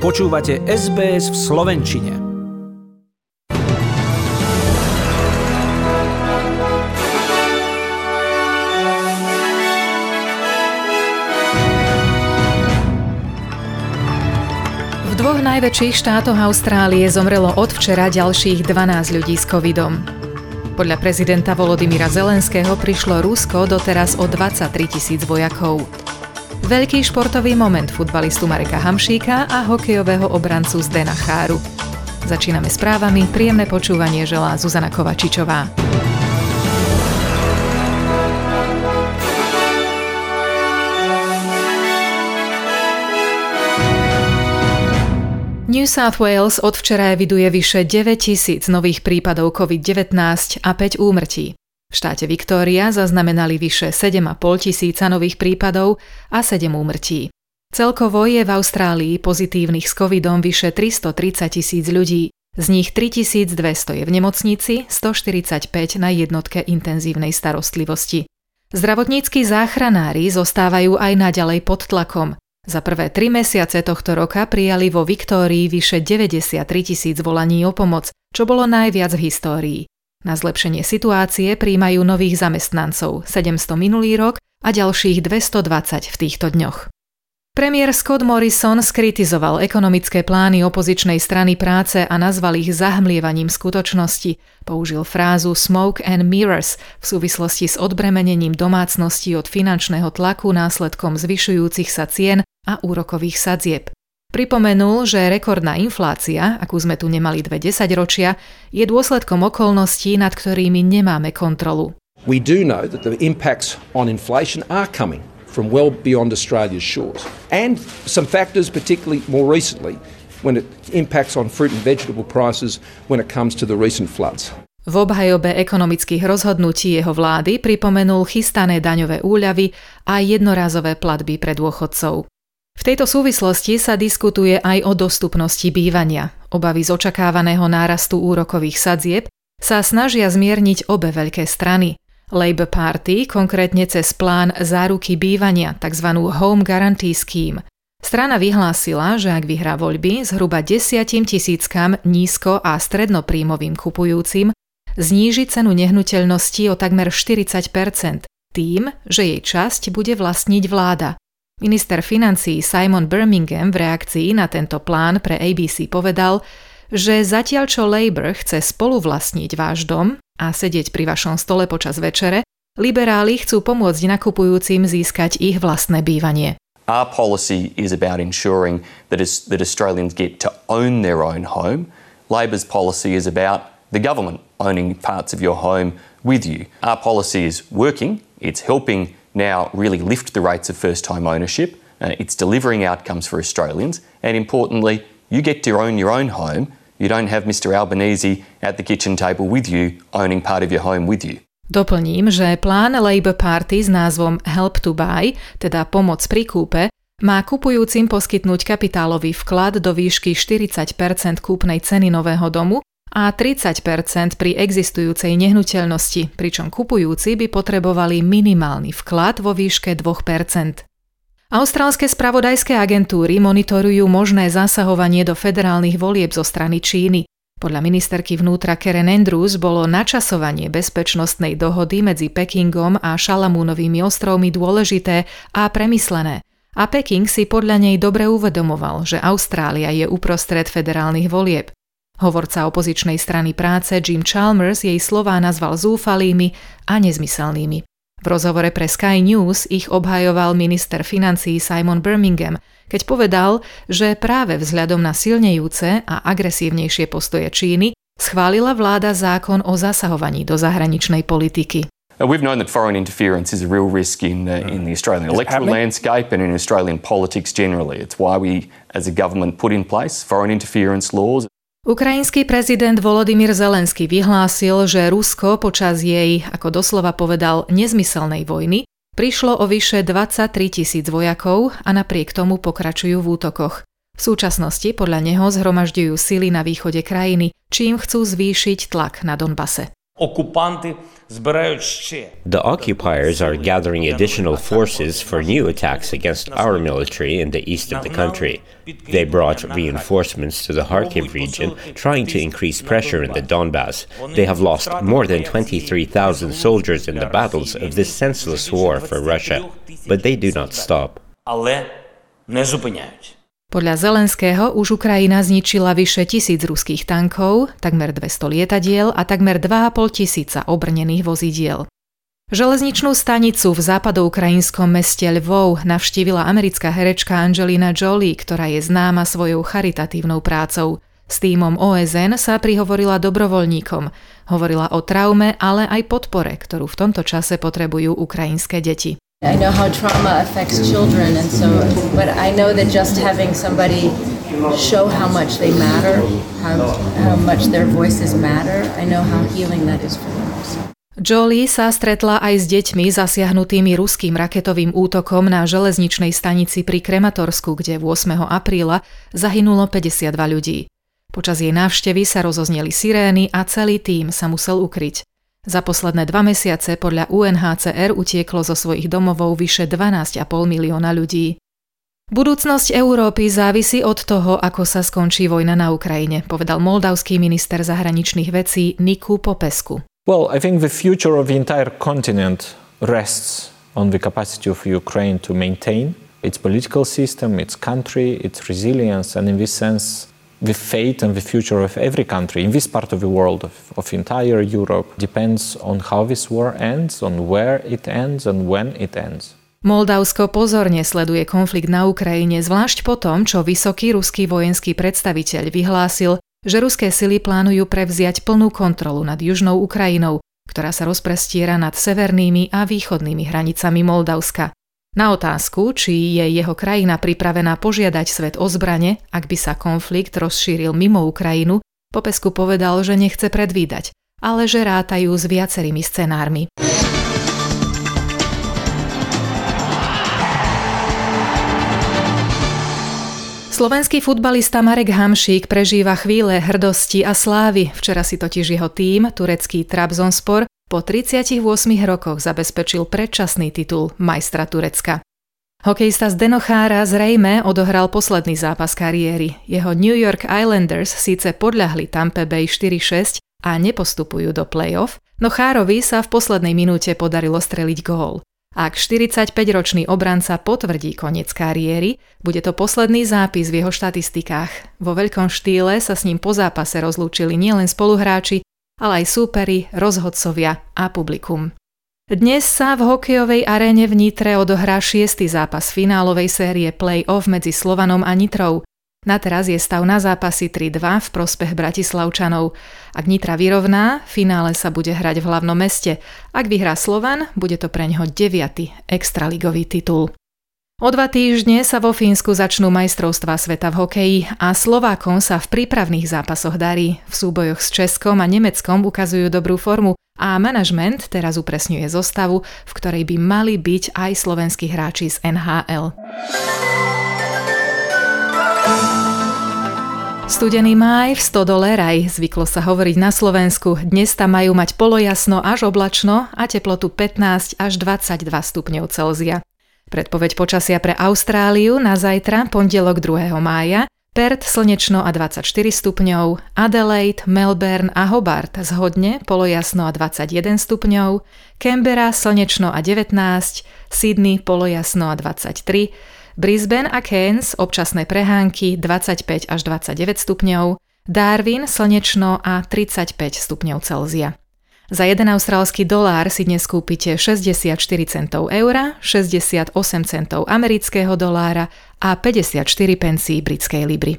Počúvate SBS v Slovenčine. V dvoch najväčších štátoch Austrálie zomrelo od včera ďalších 12 ľudí s covidom. Podľa prezidenta Volodymyra Zelenského prišlo Rusko doteraz o 23 tisíc vojakov. Veľký športový moment futbalistu Mareka Hamšíka a hokejového obrancu Zdena Cháru. Začíname správami, príjemné počúvanie želá Zuzana Kovačičová. New South Wales od včera eviduje vyše 9 tisíc nových prípadov COVID-19 a 5 úmrtí. V štáte Viktória zaznamenali vyše 7,5 tisíca nových prípadov a 7 úmrtí. Celkovo je v Austrálii pozitívnych s covidom vyše 330 tisíc ľudí, z nich 3200 je v nemocnici, 145 na jednotke intenzívnej starostlivosti. Zdravotníckí záchranári zostávajú aj naďalej pod tlakom. Za prvé tri mesiace tohto roka prijali vo Viktórii vyše 93 tisíc volaní o pomoc, čo bolo najviac v histórii. Na zlepšenie situácie príjmajú nových zamestnancov 700 minulý rok a ďalších 220 v týchto dňoch. Premiér Scott Morrison skritizoval ekonomické plány opozičnej strany práce a nazval ich zahmlievaním skutočnosti. Použil frázu smoke and mirrors v súvislosti s odbremenením domácností od finančného tlaku následkom zvyšujúcich sa cien a úrokových sadzieb. Pripomenul, že rekordná inflácia, akú sme tu nemali dve desaťročia, je dôsledkom okolností, nad ktorými nemáme kontrolu. We do know that the impacts on inflation are coming from well beyond Australia's shores. And some factors, particularly more recently, when it impacts on fruit and vegetable prices when it comes to the recent floods. V obhajobe ekonomických rozhodnutí jeho vlády pripomenul chystané daňové úľavy a jednorázové platby pre dôchodcov. V tejto súvislosti sa diskutuje aj o dostupnosti bývania. Obavy z očakávaného nárastu úrokových sadzieb sa snažia zmierniť obe veľké strany. Labour Party konkrétne cez plán záruky bývania, tzv. Home Guarantee Scheme. Strana vyhlásila, že ak vyhrá voľby, zhruba desiatim tisíckam nízko a strednopríjmovým kupujúcim zníži cenu nehnuteľnosti o takmer 40 tým, že jej časť bude vlastniť vláda. Minister financí Simon Birmingham v reakcii na tento plán pre ABC povedal, že zatiaľ čo Labour chce spoluvlastniť váš dom a sedieť pri vašom stole počas večere, liberáli chcú pomôcť nakupujúcim získať ich vlastné bývanie. Our policy is about ensuring that, is, that Australians get to own their own home. Labor's policy is about the government owning parts of your home with you. Our policy is working, it's helping now really lift the rates of first time ownership. Uh, it's delivering outcomes for Australians. And importantly, you get to own your own home. You don't have Mr Albanese at the kitchen table with you, owning part of your home with you. Doplním, že plán Labour Party s názvom Help to Buy, teda pomoc pri kúpe, má kupujúcim poskytnúť kapitálový vklad do výšky 40% kúpnej ceny nového domu a 30% pri existujúcej nehnuteľnosti, pričom kupujúci by potrebovali minimálny vklad vo výške 2% Austrálske spravodajské agentúry monitorujú možné zasahovanie do federálnych volieb zo strany Číny. Podľa ministerky vnútra Karen Andrews bolo načasovanie bezpečnostnej dohody medzi Pekingom a Šalamúnovými ostrovmi dôležité a premyslené. A Peking si podľa nej dobre uvedomoval, že Austrália je uprostred federálnych volieb. Hovorca opozičnej strany práce Jim Chalmers jej slová nazval zúfalými a nezmyselnými. V rozhovore pre Sky News ich obhajoval minister financií Simon Birmingham, keď povedal, že práve vzhľadom na silnejúce a agresívnejšie postoje Číny schválila vláda zákon o zasahovaní do zahraničnej politiky. Uh, we've known that foreign interference is a real risk in, uh, in the Australian electoral landscape and in Australian politics generally. It's why we, as a government, put in place foreign interference laws. Ukrajinský prezident Volodymyr Zelensky vyhlásil, že Rusko počas jej, ako doslova povedal, nezmyselnej vojny prišlo o vyše 23 tisíc vojakov a napriek tomu pokračujú v útokoch. V súčasnosti podľa neho zhromažďujú sily na východe krajiny, čím chcú zvýšiť tlak na Donbase. The occupiers are gathering additional forces for new attacks against our military in the east of the country. They brought reinforcements to the Kharkiv region, trying to increase pressure in the Donbass. They have lost more than 23,000 soldiers in the battles of this senseless war for Russia, but they do not stop. Podľa Zelenského už Ukrajina zničila vyše tisíc ruských tankov, takmer 200 lietadiel a takmer 2,5 tisíca obrnených vozidiel. Železničnú stanicu v západoukrajinskom meste Lvov navštívila americká herečka Angelina Jolie, ktorá je známa svojou charitatívnou prácou. S týmom OSN sa prihovorila dobrovoľníkom. Hovorila o traume, ale aj podpore, ktorú v tomto čase potrebujú ukrajinské deti. I know how trauma affects children, and so, but I know that just having somebody show how much they matter, how, how much their voices matter, I know how healing that is for them. Jolie sa stretla aj s deťmi zasiahnutými ruským raketovým útokom na železničnej stanici pri Krematorsku, kde 8. apríla zahynulo 52 ľudí. Počas jej návštevy sa rozozneli sirény a celý tým sa musel ukryť. Za posledné dva mesiace podľa UNHCR utieklo zo svojich domovov vyše 12,5 milióna ľudí. Budúcnosť Európy závisí od toho, ako sa skončí vojna na Ukrajine, povedal moldavský minister zahraničných vecí Niku Popesku. Well, I think the future of the entire continent rests on the capacity of Ukraine to maintain its political system, its country, its resilience, and in this sense, the fate and the future of every country in this part of the world, of, of entire Europe, depends on how this war ends, on where it ends, and when it ends. Moldavsko pozorne sleduje konflikt na Ukrajine, zvlášť po tom, čo vysoký ruský vojenský predstaviteľ vyhlásil, že ruské sily plánujú prevziať plnú kontrolu nad južnou Ukrajinou, ktorá sa rozprestiera nad severnými a východnými hranicami Moldavska. Na otázku, či je jeho krajina pripravená požiadať svet o zbrane, ak by sa konflikt rozšíril mimo Ukrajinu, Popesku povedal, že nechce predvídať, ale že rátajú s viacerými scenármi. Slovenský futbalista Marek Hamšík prežíva chvíle hrdosti a slávy. Včera si totiž jeho tým, turecký Trabzonspor, po 38 rokoch zabezpečil predčasný titul majstra Turecka. Hokejista z Denochára zrejme odohral posledný zápas kariéry. Jeho New York Islanders síce podľahli Tampa Bay 4-6 a nepostupujú do play-off, no Chárovi sa v poslednej minúte podarilo streliť gól. Ak 45-ročný obranca potvrdí koniec kariéry, bude to posledný zápis v jeho štatistikách. Vo veľkom štýle sa s ním po zápase rozlúčili nielen spoluhráči, ale aj súperi, rozhodcovia a publikum. Dnes sa v hokejovej aréne v Nitre odohrá šiestý zápas finálovej série play-off medzi Slovanom a Nitrou. Na teraz je stav na zápasy 3-2 v prospech Bratislavčanov. Ak Nitra vyrovná, finále sa bude hrať v hlavnom meste. Ak vyhrá Slovan, bude to pre ňoho deviatý extraligový titul. O dva týždne sa vo Fínsku začnú majstrovstvá sveta v hokeji a Slovákom sa v prípravných zápasoch darí. V súbojoch s Českom a Nemeckom ukazujú dobrú formu a manažment teraz upresňuje zostavu, v ktorej by mali byť aj slovenskí hráči z NHL. Studený máj v stodole raj, zvyklo sa hovoriť na Slovensku. Dnes tam majú mať polojasno až oblačno a teplotu 15 až 22 stupňov Celzia. Predpoveď počasia pre Austráliu na zajtra, pondelok 2. mája, Perth slnečno a 24 stupňov, Adelaide, Melbourne a Hobart zhodne, polojasno a 21 stupňov, Canberra slnečno a 19, Sydney polojasno a 23, Brisbane a Cairns občasné prehánky 25 až 29 stupňov, Darwin slnečno a 35 stupňov Celzia. Za 1 austrálsky dolár si dnes kúpite 64 centov eura, 68 centov amerického dolára a 54 pencí britskej libry.